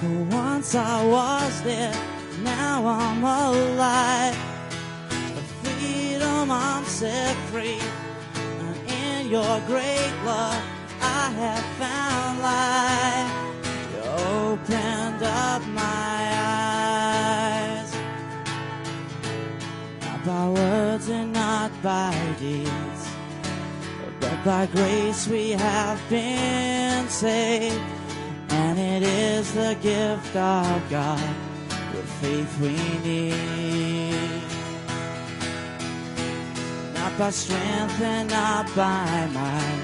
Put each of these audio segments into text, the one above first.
Once I was dead, now I'm alive. For freedom I'm set free. And in your great love, I have found life. You opened up my eyes. Not by words and not by deeds. But by grace we have been saved. And it is the gift of God, the faith we need. Not by strength and not by might,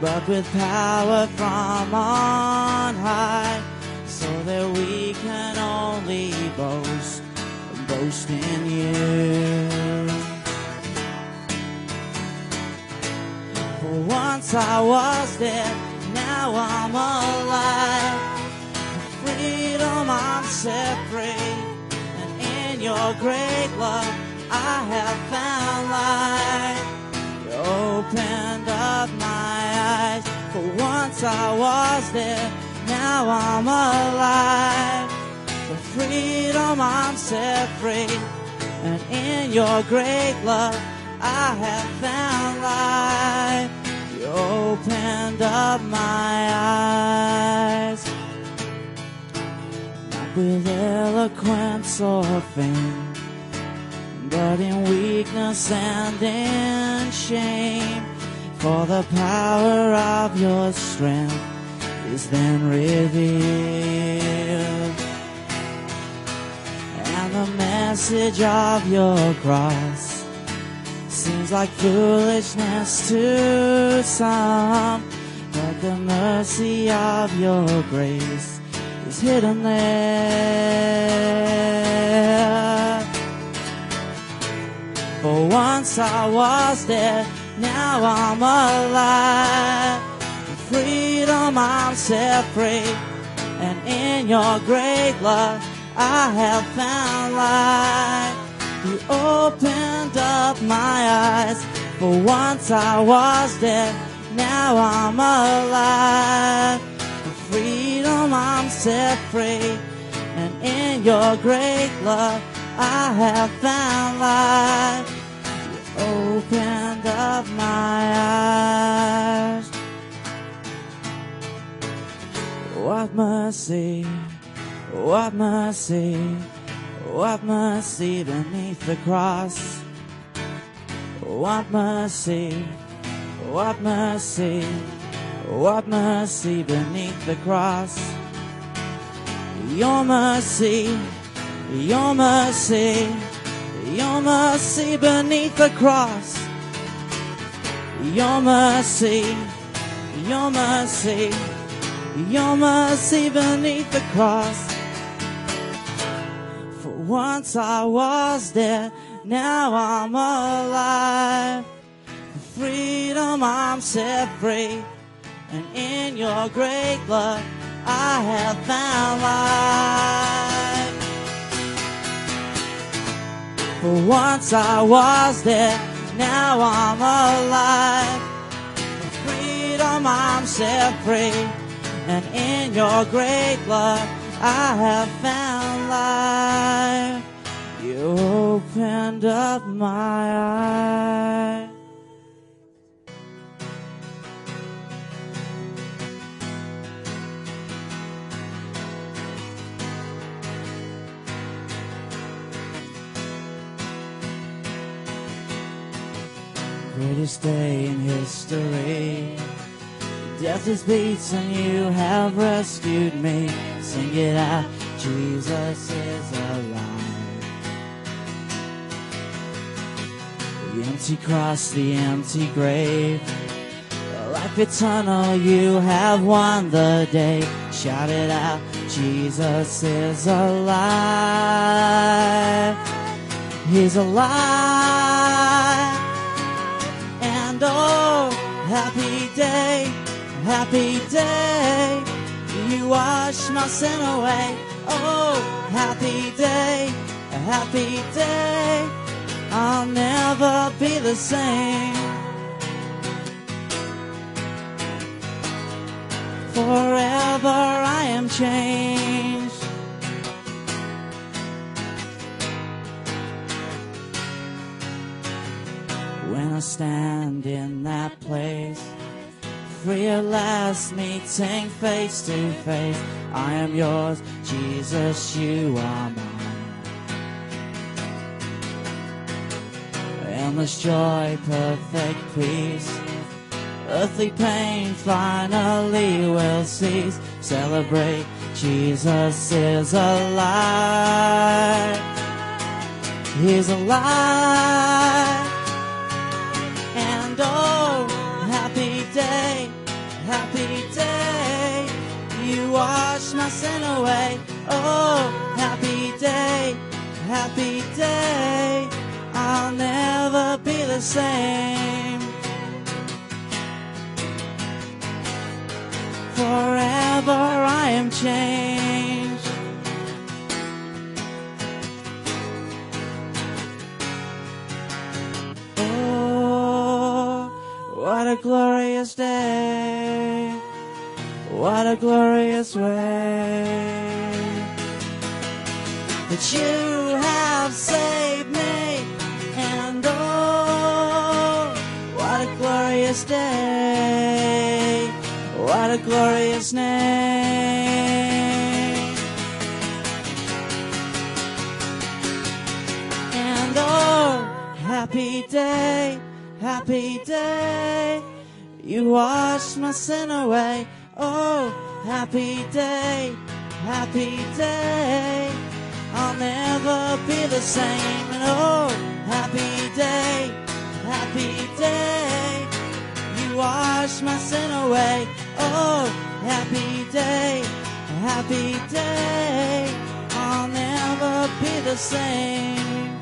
but with power from on high, so that we can only boast, boast in you. For once I was dead, now I'm alive. Freedom I'm set free, and in your great love I have found life. You opened up my eyes. For once I was dead, now I'm alive. For freedom I'm set free, and in your great love I have found eloquence or fame, but in weakness and in shame. For the power of your strength is then revealed. And the message of your cross seems like foolishness to some, but the mercy of your grace is hidden there. For once I was dead, now I'm alive. For freedom I'm set free, and in your great love I have found life. You opened up my eyes. For once I was dead, now I'm alive. For freedom I'm set free, and in your great love I have found life. You opened up my eyes. What mercy, what mercy. What mercy beneath the cross. What mercy, what mercy, what mercy beneath the cross. Your mercy, your mercy, your mercy beneath the cross. Your mercy, your mercy, your mercy beneath the cross. For once I was dead, now I'm alive. For freedom I'm set free, and in your great love I have found life. For once I was dead, now I'm alive. For freedom I'm set free, and in your great love I have found life. You opened up my eyes. Greatest day in history. Death is beaten, you have rescued me. Sing it out, Jesus is alive. The empty cross, the empty grave. Life eternal, you have won the day. Shout it out, Jesus is alive. He's alive. And oh, happy day, happy day. You wash my sin away. Oh, happy day, happy day. I'll never be the same. Forever I am changed. I stand in that place, free at last, meeting face to face, I am yours, Jesus, you are mine. Endless joy, perfect peace. Earthly pain finally will cease. Celebrate, Jesus is alive. He's alive. Oh, happy day, happy day. You wash my sin away. Oh, happy day, happy day. I'll never be the same. Forever I am changed. What a glorious way that you have saved me. And oh, what a glorious day. What a glorious name. And oh, happy day, happy day. You washed my sin away. Happy day, happy day. I'll never be the same. Oh, happy day, happy day. You wash my sin away. Oh, happy day, happy day. I'll never be the same.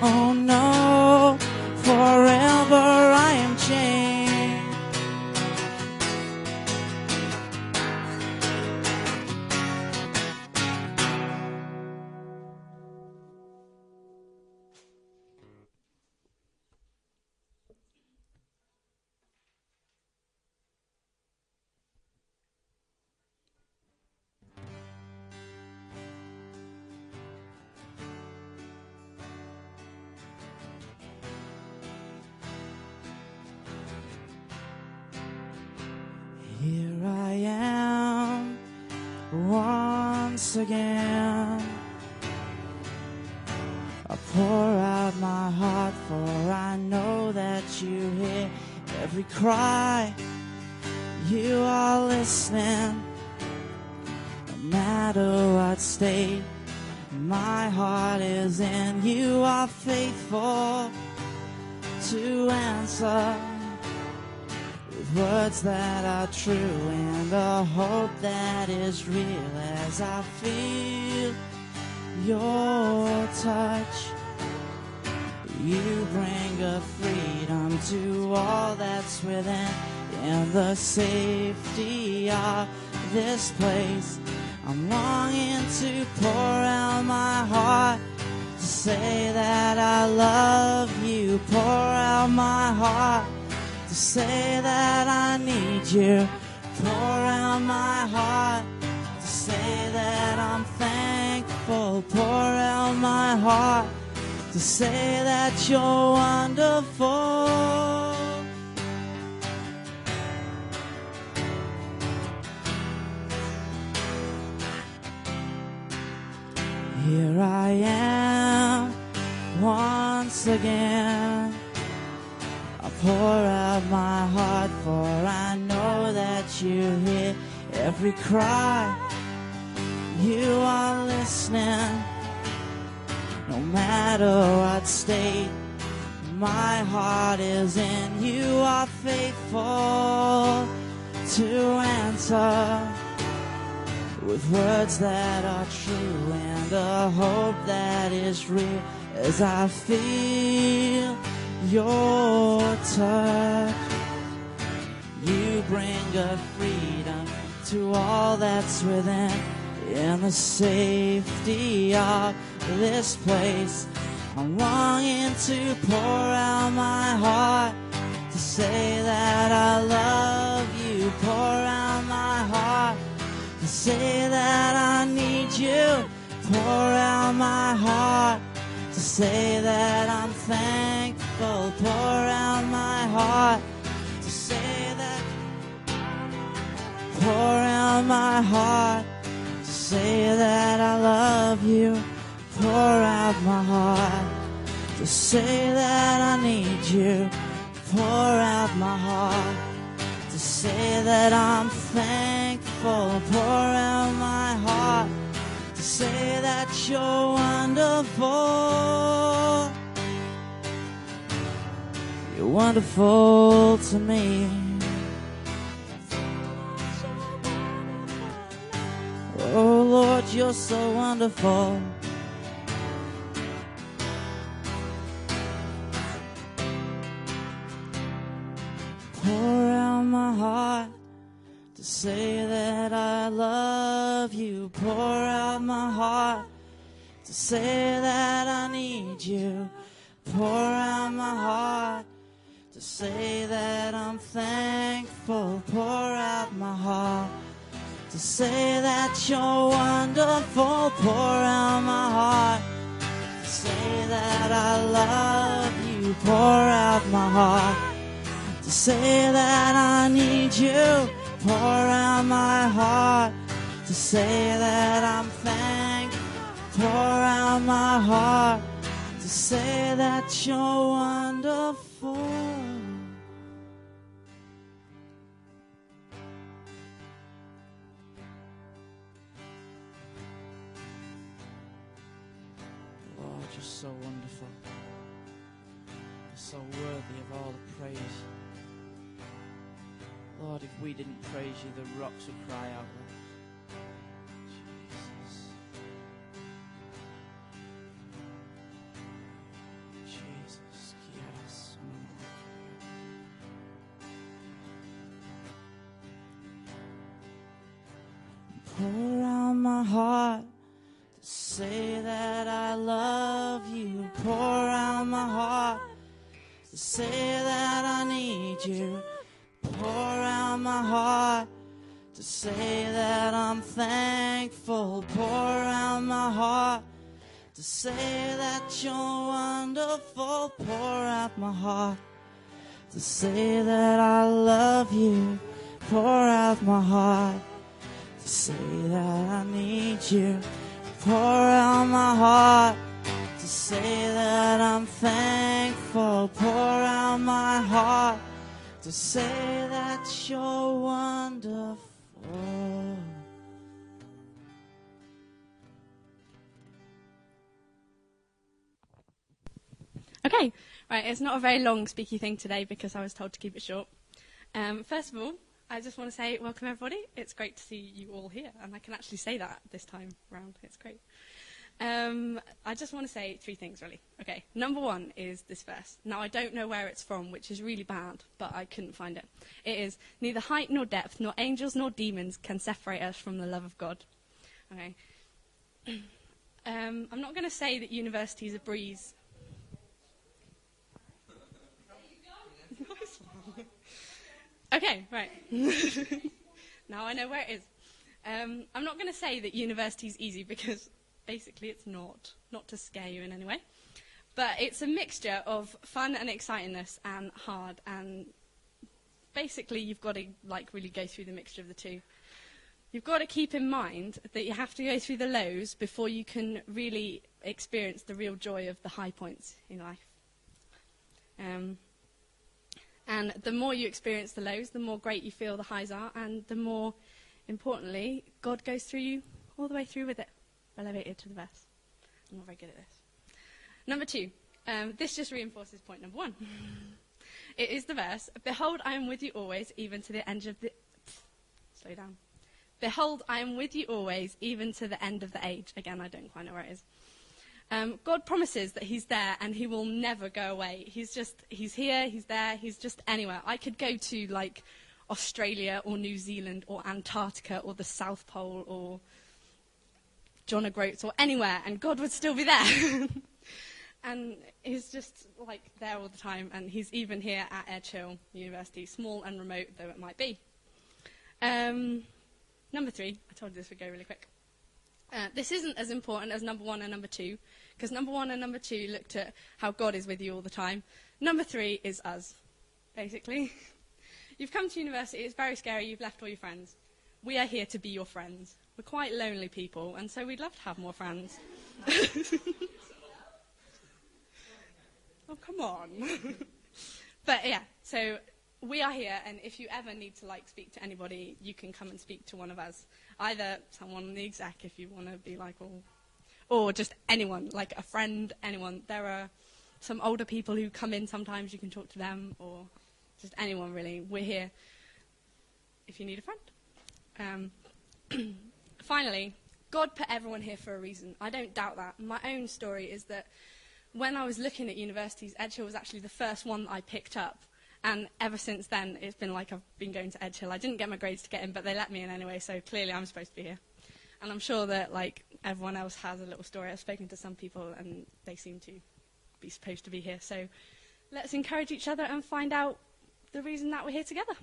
Oh no, am once again. I pour out my heart, for I know that you hear every cry. You are listening, no matter what state my heart is in. You are faithful to answer words that are true and a hope that is real as I feel your touch. You bring a freedom to all that's within in the safety of this place. I'm longing to pour out my heart to say that I love you. Pour out my heart say that I need you. Pour out my heart to say that I'm thankful. Pour out my heart to say that you're wonderful. Here I am once again. Pour out my heart, for I know that you hear every cry. You are listening, no matter what state my heart is in. You are faithful to answer with words that are true and a hope that is real as I feel your touch. You bring a freedom to all that's within in the safety of this place. I'm longing to pour out my heart to say that I love you. Pour out my heart to say that I need you. Pour out my heart to say that I'm thankful. Pour out my heart to say that. Pour out my heart to say that I love you. Pour out my heart to say that I need you. Pour out my heart to say that I'm thankful. Pour out my heart to say that you're wonderful. Wonderful to me. Oh Lord, you're so wonderful. Pour out my heart to say that I love you. Pour out my heart to say that I need you. Pour out my heart say that I'm thankful. Pour out my heart to say that you're wonderful. Pour out my heart to say that I love you. Pour out my heart to say that I need you. Pour out my heart to say that I'm thankful. Pour out my heart to say that you're wonderful. All the praise. Lord, if we didn't praise you, the rocks would cry out. Lord. Jesus. Jesus. Yes. Pour out my heart to say that I love you. Pour out my heart say that I need you. Pour out my heart to say that I'm thankful. Pour out my heart to say that you're wonderful. Pour out my heart to say that I love you. Pour out my heart to say that I need you. Pour out my heart say that I'm thankful. Pour out my heart to say that you're wonderful. Okay, right, it's not a very long speaky thing today because I was told to keep it short. Um, first of all, I just want to say welcome everybody. It's great to see you all here, and I can actually say that this time round. It's great. Um, I just want to say three things really. Okay, number one is this verse. Now I don't know where it's from, which is really bad, but I couldn't find it. It is neither height nor depth, nor angels nor demons can separate us from the love of God. Okay. Um, I'm not going to say that university is a breeze. Okay, right. now I know where it is. Um, I'm not going to say that university is easy because basically it's not. Not to scare you in any way. But it's a mixture of fun and excitingness and hard and basically you've got to like really go through the mixture of the two. You've got to keep in mind that you have to go through the lows before you can really experience the real joy of the high points in life. Um, and the more you experience the lows, the more great you feel the highs are, and the more, importantly, God goes through you all the way through with it. Elevated to the best. I'm not very good at this. Number two, um, this just reinforces point number one. it is the verse Behold, I am with you always, even to the end of the. Slow down. Behold, I am with you always, even to the end of the age. Again, I don't quite know where it is. Um, God promises that He's there and He will never go away. He's just, He's here, He's there, He's just anywhere. I could go to like Australia or New Zealand or Antarctica or the South Pole or John O'Groats or anywhere and God would still be there. and He's just like there all the time and He's even here at Edge Hill University, small and remote though it might be. Um, Number three, I told you this would go really quick. Uh, this isn't as important as number one and number two, because number one and number two looked at how God is with you all the time. Number three is us, basically. You've come to university, it's very scary, you've left all your friends. We are here to be your friends. We're quite lonely people, and so we'd love to have more friends. oh, come on. but yeah, so we are here, and if you ever need to like speak to anybody, you can come and speak to one of us. Either someone on the exec, if you want to be like, or, or just anyone, like a friend, anyone. There are some older people who come in sometimes. You can talk to them, or just anyone really. We're here if you need a friend. Um, finally, God put everyone here for a reason. I don't doubt that. My own story is that when I was looking at universities, Edge Hill was actually the first one that I picked up and ever since then, it's been like I've been going to Edge Hill. I didn't get my grades to get in, but they let me in anyway, so clearly I'm supposed to be here. And I'm sure that like everyone else has a little story. I've spoken to some people, and they seem to be supposed to be here. So let's encourage each other and find out the reason that we're here together.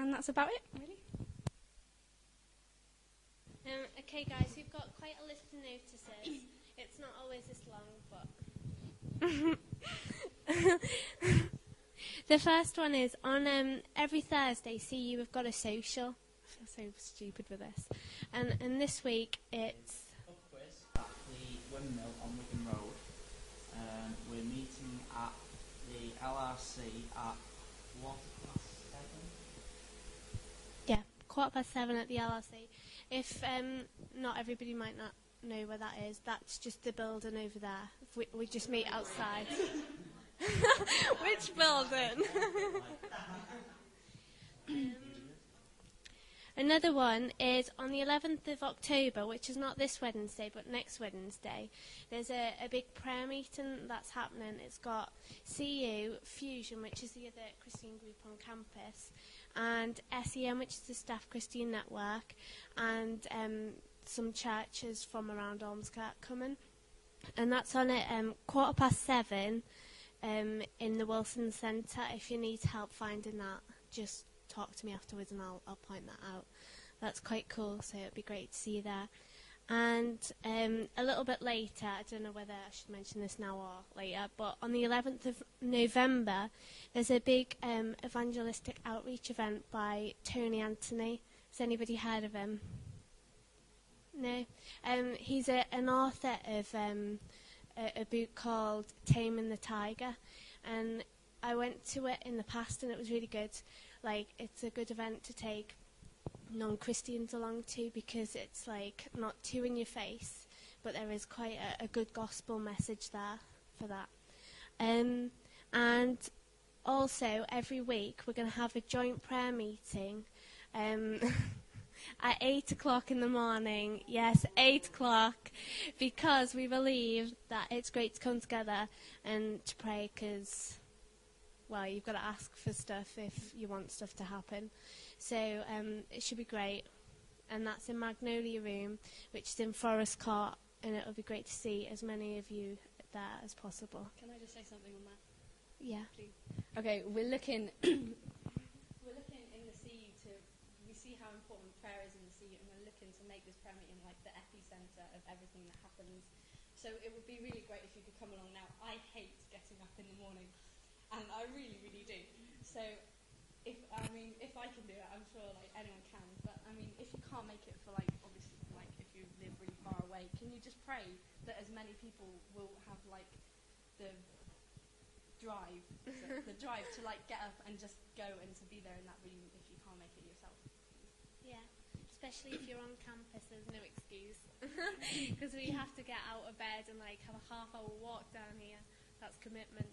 And that's about it, really. Um, okay, guys, we've got quite a list of notices. It's not always this long, but. The first one is on um, every Thursday. See you. We've got a social. I feel so stupid with this. And and this week it's Pub quiz at the windmill on Wigan Road. Um, we're meeting at the LRC at quarter past seven. yeah quarter past seven at the LRC. If um, not everybody might not know where that is, that's just the building over there. We, we just meet outside. Which building? another one is on the 11th of October, which is not this Wednesday, but next Wednesday. There's a, a big prayer meeting that's happening. It's got CU, Fusion, which is the other Christian group on campus, and SEM, which is the Staff Christian Network, and um, some churches from around Ormskirk coming. And that's on at um, quarter past seven um, in the Wilson Centre. If you need help finding that, just talk to me afterwards and I'll, I'll point that out. That's quite cool, so it'd be great to see you there. And um, a little bit later, I don't know whether I should mention this now or later, but on the 11th of November, there's a big um, evangelistic outreach event by Tony Anthony. Has anybody heard of him? No. Um, he's a, an author of um, a, a book called Taming the Tiger, and I went to it in the past and it was really good. Like it's a good event to take non-Christians along to because it's like not too in your face, but there is quite a, a good gospel message there for that. Um, and also every week we're going to have a joint prayer meeting. Um, at 8 o'clock in the morning. Yes, 8 o'clock. Because we believe that it's great to come together and to pray because, well, you've got to ask for stuff if you want stuff to happen. So um, it should be great. And that's in Magnolia Room, which is in Forest Court. And it'll be great to see as many of you there as possible. Can I just say something on that? Yeah. Okay, we're looking we're looking in the sea to we see how important prayer is in the sea and we're looking to make this prayer meeting like the epicenter of everything that happens. So it would be really great if you could come along now. I hate getting up in the morning and I really, really do. So if I mean if I can do it I'm sure like anyone can. But I mean if you can't make it for like obviously like if you live really far away, can you just pray that as many people will have like the drive so the drive to like get up and just go and to be there in that room if you can't make it yourself. Yeah, especially if you're on campus, there's no excuse because we have to get out of bed and like have a half hour walk down here. That's commitment.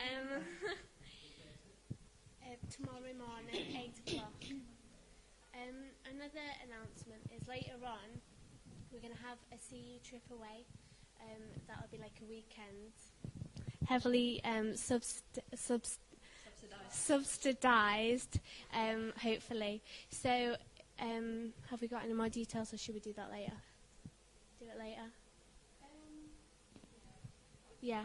Um, uh, tomorrow morning, eight o'clock. Um, another announcement is later on we're going to have a CU trip away. Um, that'll be like a weekend, heavily um, subst- subst- Subsidised. subsidised, um, hopefully. So, um, have we got any more details, or should we do that later? Do it later. Yeah. Yeah.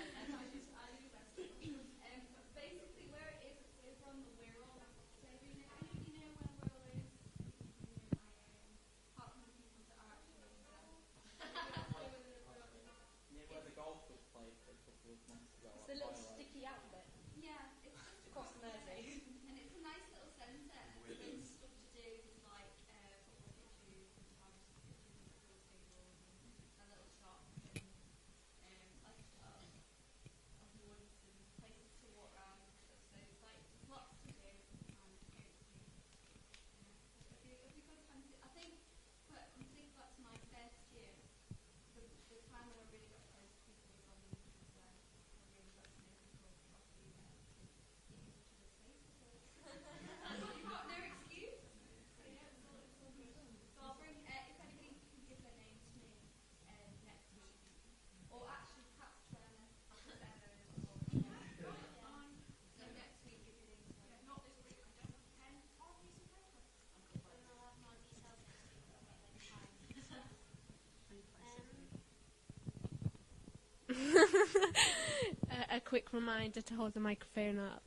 a, a quick reminder to hold the microphone up.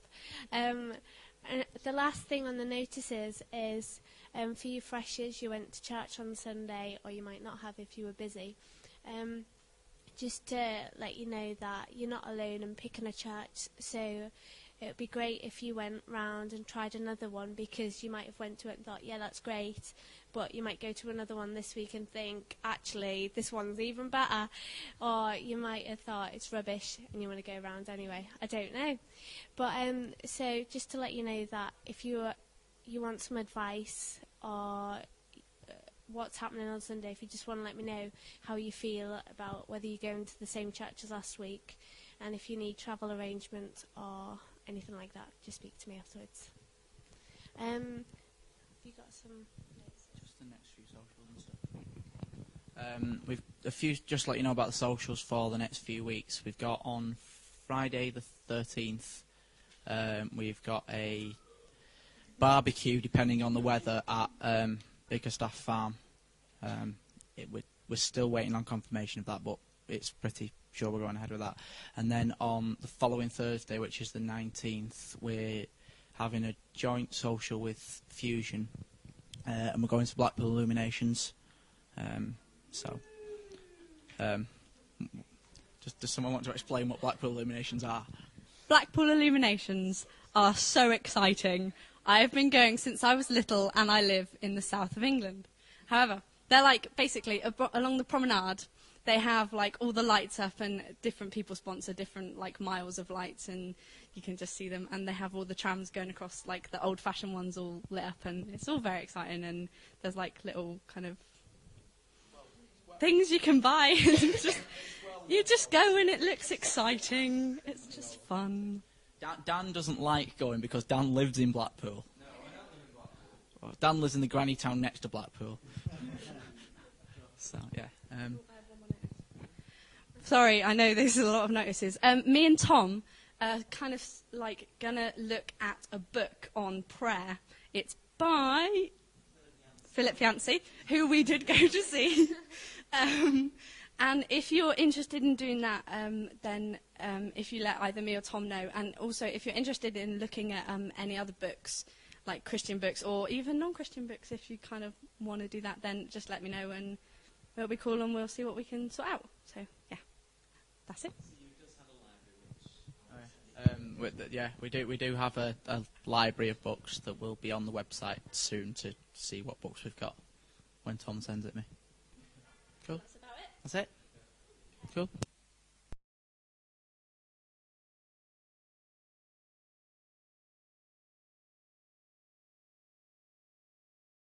Um, and the last thing on the notices is um, for you freshers, you went to church on Sunday, or you might not have if you were busy. Um, just to let you know that you're not alone in picking a church, so it would be great if you went round and tried another one because you might have went to it and thought, yeah, that's great, but you might go to another one this week and think, actually, this one's even better, or you might have thought it's rubbish and you want to go around anyway. I don't know, but um, so just to let you know that if you you want some advice or uh, what's happening on Sunday, if you just want to let me know how you feel about whether you're going to the same church as last week, and if you need travel arrangements or anything like that, just speak to me afterwards. Um, have you got some? notes? The next few socials and stuff. Um, we've a few. Just let you know about the socials for the next few weeks. We've got on Friday the thirteenth. Um, we've got a barbecue, depending on the weather, at um, Bickerstaffe Farm. Um, it, we're, we're still waiting on confirmation of that, but it's pretty sure we're going ahead with that. And then on the following Thursday, which is the 19th, we're having a joint social with Fusion, uh, and we're going to Blackpool Illuminations. Um, so, um, just does someone want to explain what Blackpool Illuminations are? Blackpool Illuminations are so exciting. I have been going since I was little and I live in the south of England. However, they're like basically abo- along the promenade. They have like all the lights up and different people sponsor different like miles of lights and you can just see them and they have all the trams going across like the old fashioned ones all lit up and it's all very exciting and there's like little kind of things you can buy just you just go and it looks exciting. It's just fun. Dan, Dan doesn't like going because Dan lives in Blackpool. Dan lives in the granny town next to Blackpool. so yeah. Um, Sorry, I know there's a lot of notices. Um, me and Tom are kind of like gonna look at a book on prayer. It's by Philip Yancey, who we did go to see. um, and if you're interested in doing that, um, then um, if you let either me or Tom know, and also if you're interested in looking at um, any other books, like Christian books or even non-Christian books, if you kind of want to do that, then just let me know and it'll be cool and we'll see what we can sort out. So yeah, that's it. Um, yeah, we do. We do have a, a library of books that will be on the website soon to see what books we've got when Tom sends it me. Cool. That's about it. That's it. Cool.